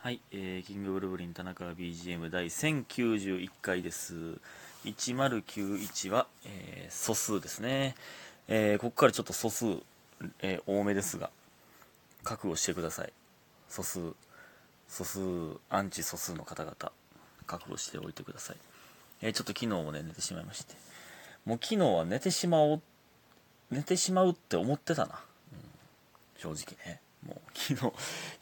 はい、えー、キングブルブリン田中 BGM 第1091回です。1091は、えー素数ですね。えーここからちょっと素数、えー多めですが、覚悟してください。素数、素数、アンチ素数の方々、覚悟しておいてください。えーちょっと昨日もね、寝てしまいまして。もう昨日は寝てしまおう、寝てしまうって思ってたな。正直ねもう 昨日昨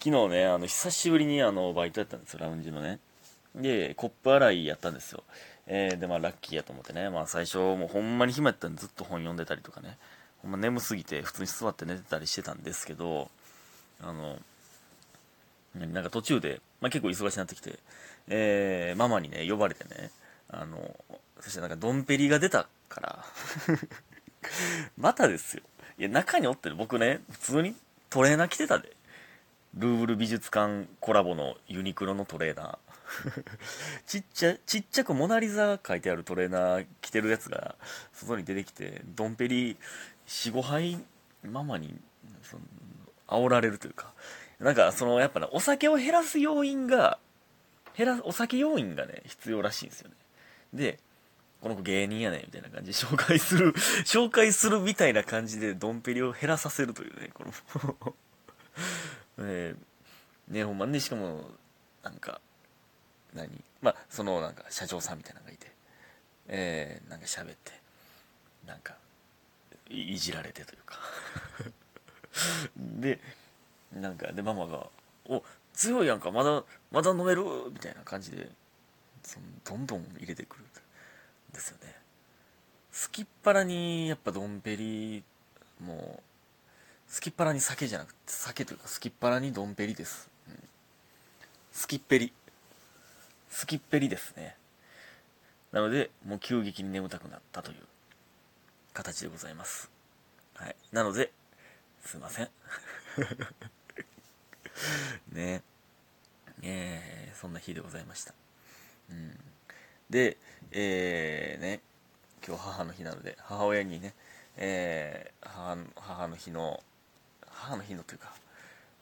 日ねあの久しぶりにあのバイトやったんですよラウンジのね。でコップ洗いやったんですよ、えーでまあラッキーやと思ってね。まあ最初もうほんまに暇やったんでずっと本読んでたりとかね。ほんま眠すぎて普通に座って寝てたりしてたんですけどあのなんか途中で、まあ、結構忙しくなってきて、えーママにね呼ばれてねあのそしてなんかドンペリが出たから またですよ。いや中におってる僕ね普通にトレーナー着てたで。ルーブル美術館コラボのユニクロのトレーナー。ちっちゃちっちゃくモナリザ書いてあるトレーナー着てるやつが外に出てきてドンペリ45杯ママにその煽られるというか。なんかそのやっぱねお酒を減らす要因が減らすお酒要因がね必要らしいんですよね。でこの子芸人やねみたいな感じ。で紹介する 紹介するみたいな感じでドンペリを減らさせるというねこの。え。ーねほんまねしかもなんか何？まあそのなんか社長さんみたいなのがいて。えー、なんか喋って。なんかいじられてというか。でなんかでママが「お強いやんかまだまだ飲める」みたいな感じでそのどんどん入れてくるですよね。すきっ腹にやっぱドンペリもうすきっ腹に酒じゃなくて酒というかすきっ腹にドンペリです、うん、すきっぺり。すきっぺりですね。なのでもう急激に眠たくなったという形でございます。はい。なのですいません。ね。えーそんな日でございました。うん。でえーね今日母の日なので母親にね、えー母の母の日の母の日のというか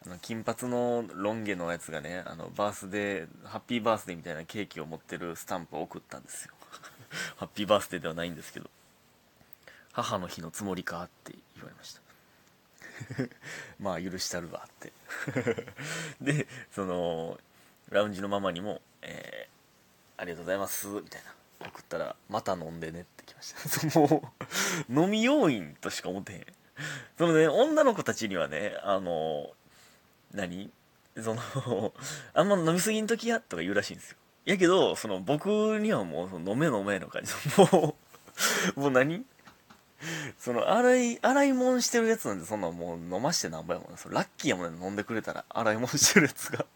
あの金髪のロン毛のやつがねあのバースデーハッピーバースデーみたいなケーキを持ってるスタンプを送ったんですよ。ハッピーバースデーではないんですけど。母の日のつもりかって言われました。まあ許したるわって。でそのラウンジのママにも、えーありがとうございます」みたいな。送ったら「また飲んでね」ってきました。その飲み要員としか思ってへん。そのね女の子たちにはねあの何？その あんま飲みすぎんときやとか言うらしいんですよ。やけどその僕にはもうその飲め飲めの感じ。もう もう何？その洗い洗い物してるやつなんでそんなもう飲ましてなんぼやもんね。そラッキーやもんね。飲んでくれたら洗い物してるやつが。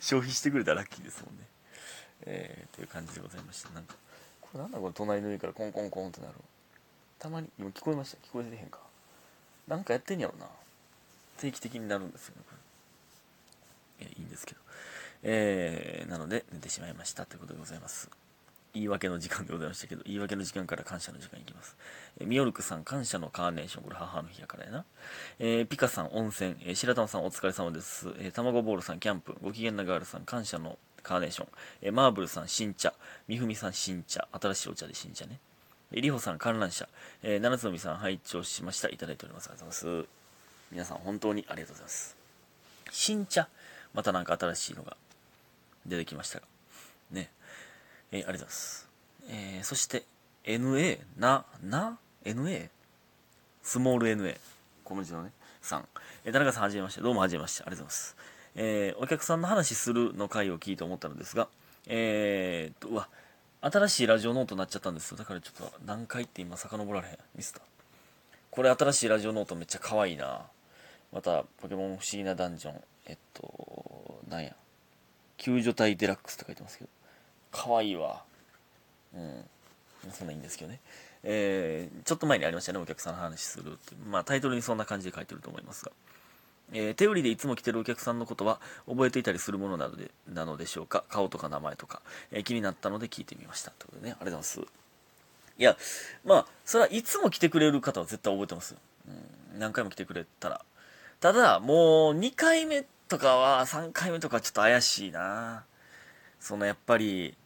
消費してくれたらラッキーですもんね。えー、という感じでございましたなんかこれなんだこれ隣の家からコンコンコンってなるたまに今聞こえました？聞こえてへんか？なんかやってんやろな。定期的になるんですよねこれ、えーいいんですけど。えー、なので寝てしまいましたということでございます。言い訳の時間でございましたけど言い訳の時間から感謝の時間いきます、えーミオルクさん感謝のカーネーション。これ母の日やからやな、えーピカさん温泉、えー白玉さんお疲れ様です、えー、卵ボールさんキャンプ。ご機嫌なガールさん感謝のカーネーション、えマーブルさん新茶。みふみさん新茶。新しいお茶で新茶ね。えりほさん観覧車、えー七つのみさん拝聴しました。いただいております。ありがとうございます。皆さん本当にありがとうございます。新茶。またなんか新しいのが出てきましたが。ね。えーありがとうございます、えーそして NA なな NA スモール NA この字のねさん、えー田中さんはじめまして。どうもはじめまして。ありがとうございます、えーお客さんの話するの回を聞いて思ったのですがえー、っとうわ新しいラジオノートになっちゃったんですよ。だからちょっと何回って今遡られへん。ミスったこれ新しいラジオノートめっちゃ可愛いな。またポケモン不思議なダンジョン。えっとなんや。救助隊デラックスって書いてますけど。可愛いわ。うん。そんないいんですけどね。えーちょっと前にありましたね。お客さんの話するって。まあタイトルにそんな感じで書いてると思いますが。えー手売りでいつも来てるお客さんのことは覚えていたりするものなのでなのでしょうか？顔とか名前とか、えー気になったので聞いてみました。ということでね。ありがとうございます。いやまあそれはいつも来てくれる方は絶対覚えてますよ、うん、何回も来てくれたら。ただもう2回目とかは、3回目とかちょっと怪しいな。そのやっぱり、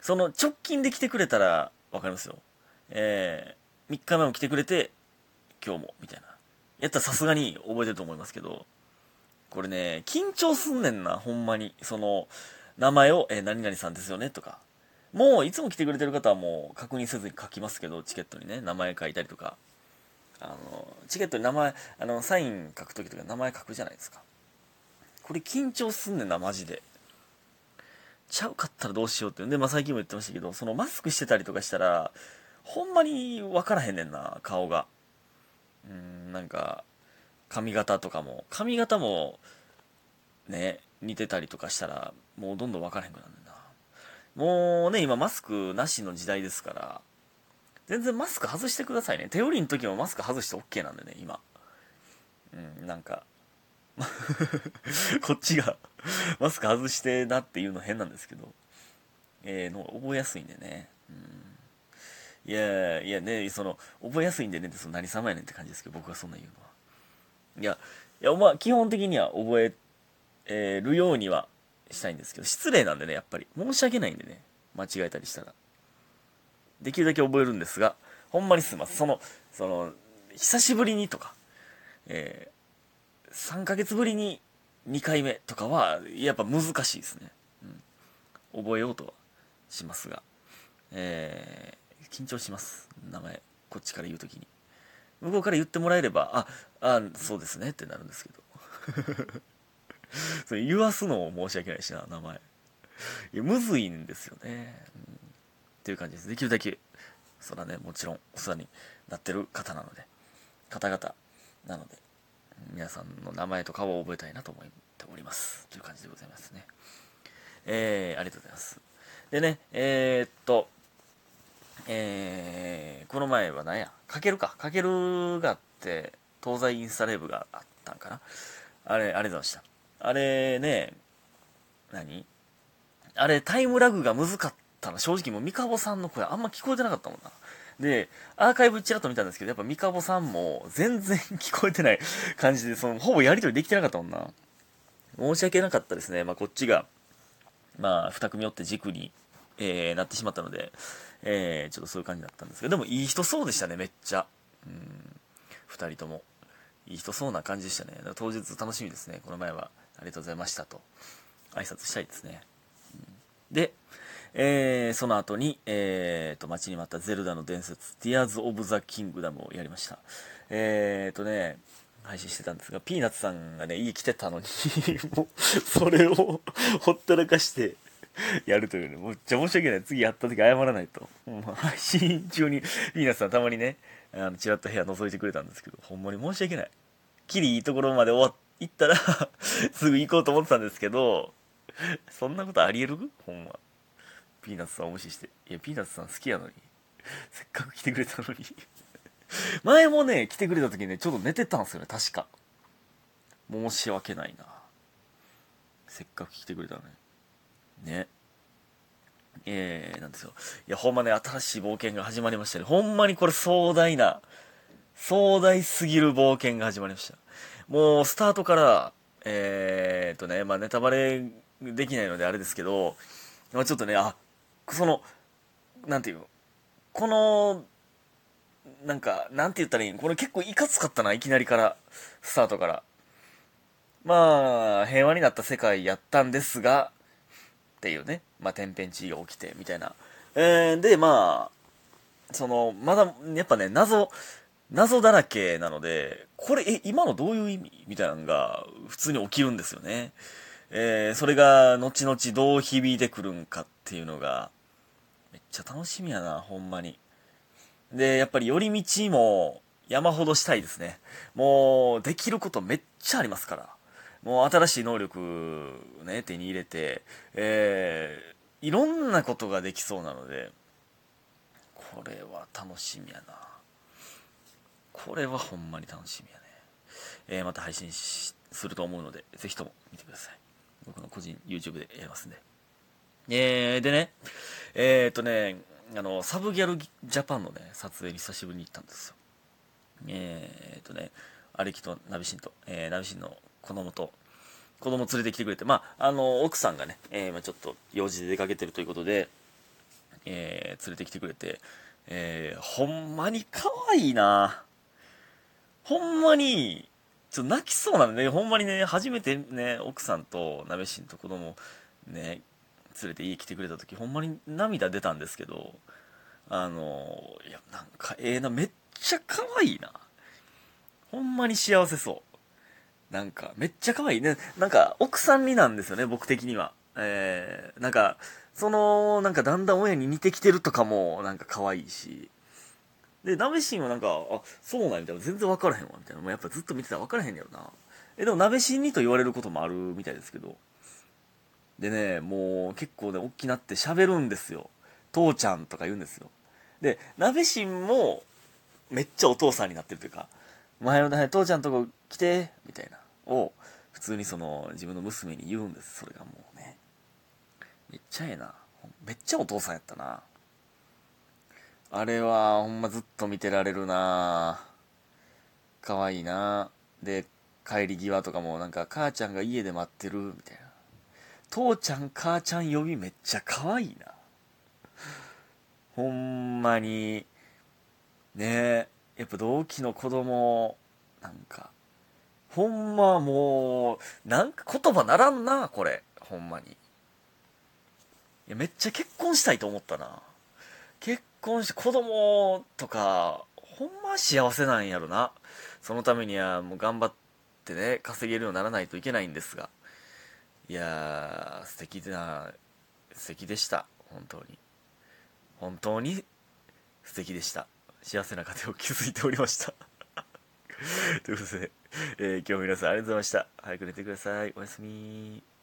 その直近で来てくれたらわかりますよ。えー、3日目も来てくれて、今日も、みたいな。やったらさすがに覚えてると思いますけど、これね、緊張すんねんな、ほんまに。その、名前を、え、何々さんですよね、とか。もう、いつも来てくれてる方はもう確認せずに書きますけど、チケットにね、名前書いたりとか。あの、チケットに名前、あの、サイン書くときとか名前書くじゃないですか。これ緊張すんねんな、マジで。ちゃうかったらどうしようって。で、まあ最近も言ってましたけど、そのマスクしてたりとかしたら、ほんまに分からへんねんな、顔が。うん、なんか、髪型とかも、髪型も、ね、似てたりとかしたら、もうどんどん分からへんくなるんだな。もうね、今マスクなしの時代ですから、全然マスク外してくださいね。手売りの時もマスク外して OK なんでね、今。うん、なんか、こっちがマスク外してなっていうの変なんですけど、えー、の覚えやすいんでね。うんいやいやね、その、覚えやすいんでねって、その何様やねんって感じですけど、僕はそんな言うのは。いや、いや、まあ、基本的には覚え、えー、るようにはしたいんですけど、失礼なんでね、やっぱり。申し訳ないんでね、間違えたりしたら。できるだけ覚えるんですが、ほんまにすいません。その、その、久しぶりにとか、えー、3ヶ月ぶりに2回目とかは、やっぱ難しいですね。うん。覚えようとはしますが、えー、緊張します。名前、こっちから言うときに。向こうから言ってもらえれば、あ、あ、そうですねってなるんですけど。それ言わすのも申し訳ないしな、名前。いや、むずいんですよね。うん、っていう感じです。できるだけ、そらね、もちろんお世話になってる方なので、方々なので、皆さんの名前とかを覚えたいなと思っております。という感じでございますね。えー、ありがとうございます。でね、えー、っと、えー、この前は何や、かけるか。かけるがあって、東西インスタレーブがあったんかな。あれ、ありがとうございました？あれね、何？あれ、タイムラグが難かったな。正直もう、三カボさんの声あんま聞こえてなかったもんな。で、アーカイブちらっと見たんですけど、やっぱ三カボさんも全然聞こえてない 感じで、その、ほぼやりとりできてなかったもんな。申し訳なかったですね。まあ、こっちが、まあ、二組寄って軸に、えー、なってしまったので、えー、ちょっとそういう感じだったんですけど、でもいい人そうでしたね、めっちゃ。うん、二人とも。いい人そうな感じでしたね。当日楽しみですね。この前はありがとうございましたと。挨拶したいですね。うん、で、えー、その後に、えー、と、待ちに待ったゼルダの伝説、Tears of the Kingdom をやりました。えーとね、配信してたんですが、ピーナッツさんがね、家来てたのに もう、それをほったらかして やるというね、めっちゃ申し訳ない。次やった時謝らないと。配信中に、ピーナッツさんたまにね、あの、ちらっと部屋覗いてくれたんですけど、ほんまに申し訳ない。きりいいところまで終わ行ったら すぐ行こうと思ってたんですけど、そんなことありえる？ほんま。ピーナッツさんを無視して。いや、ピーナッツさん好きやのに。せっかく来てくれたのに前もね、来てくれた時にね、ちょっと寝てたんですよね、確か。申し訳ないな。せっかく来てくれたのに。ね。えー、なんですよ。いや、ほんまね、新しい冒険が始まりましたね。ほんまにこれ壮大な、壮大すぎる冒険が始まりました。もう、スタートから、えーとね、まあ、ネタバレできないのであれですけど、まあ、ちょっとね、あ、その、なんていうのこの、なんか、なんて言ったらいいのこれ結構いかつかったな、いきなりから、スタートから。まあ、平和になった世界やったんですが、っていうね、まあ、天変地異が起きて、みたいな。えー、で、まあ、その、まだ、やっぱね、謎、謎だらけなので、これ、え、今のどういう意味みたいなのが、普通に起きるんですよね。えー、それが、後々どう響いてくるんかっていうのが、めっちゃ楽しみやな、ほんまに。で、やっぱり寄り道も山ほどしたいですね。もう、できることめっちゃありますから。もう新しい能力ね、手に入れて、えー、いろんなことができそうなので、これは楽しみやな。これはほんまに楽しみやね。えー、また配信すると思うので、ぜひとも見てください。僕の個人 YouTube でやりますんで。えー、でね、えー、っとね、あの、サブギャルジャパンのね、撮影に久しぶりに行ったんですよ。えー、っとね、アレキとナビシンと、えー、ナビシンの子供と、子供連れてきてくれて、まあ、あの、奥さんがね、えー、ちょっと用事で出かけてるということで、えー、連れてきてくれて、えー、ほんまに可愛いなほんまに、ちょっと泣きそうなんでね、ほんまにね、初めてね、奥さんと鍋しんと子供ね、連れて家来てくれた時、ほんまに涙出たんですけど、あの、いや、なんかええー、な、めっちゃ可愛いな。ほんまに幸せそう。なんか、めっちゃ可愛いね。なんか、奥さんになんですよね、僕的には。えー、なんか、その、なんかだんだん親に似てきてるとかも、なんか可愛いし。で、鍋シーンはなんか、あ、そうなんみたいな。全然分からへんわ、みたいな。もうやっぱずっと見てたら分からへんやろな。え、でも鍋シーンにと言われることもあるみたいですけど。でね、もう結構ね、大きなって喋るんですよ。父ちゃんとか言うんですよ。で、鍋シンも、めっちゃお父さんになってるというか、前の父ちゃんとこ来て、みたいな、を、普通にその、自分の娘に言うんです。それがもうね。めっちゃええな。めっちゃお父さんやったな。あれは、ほんまずっと見てられるなかわいいなで、帰り際とかもなんか、母ちゃんが家で待ってる、みたいな。父ちゃん、母ちゃん呼びめっちゃ可愛いな。ほんまに、ねえやっぱ同期の子供、なんか、ほんまもう、なんか言葉ならんな、これ。ほんまに。いや、めっちゃ結婚したいと思ったな。結婚して子供とか、ほんま幸せなんやろな。そのためにはもう頑張ってね、稼げるようにならないといけないんですが。いやー、素敵な、素敵でした。本当に。本当に素敵でした。幸せな家庭を築いておりました ということで、えー、今日も皆さんありがとうございました。早く寝てください。おやすみ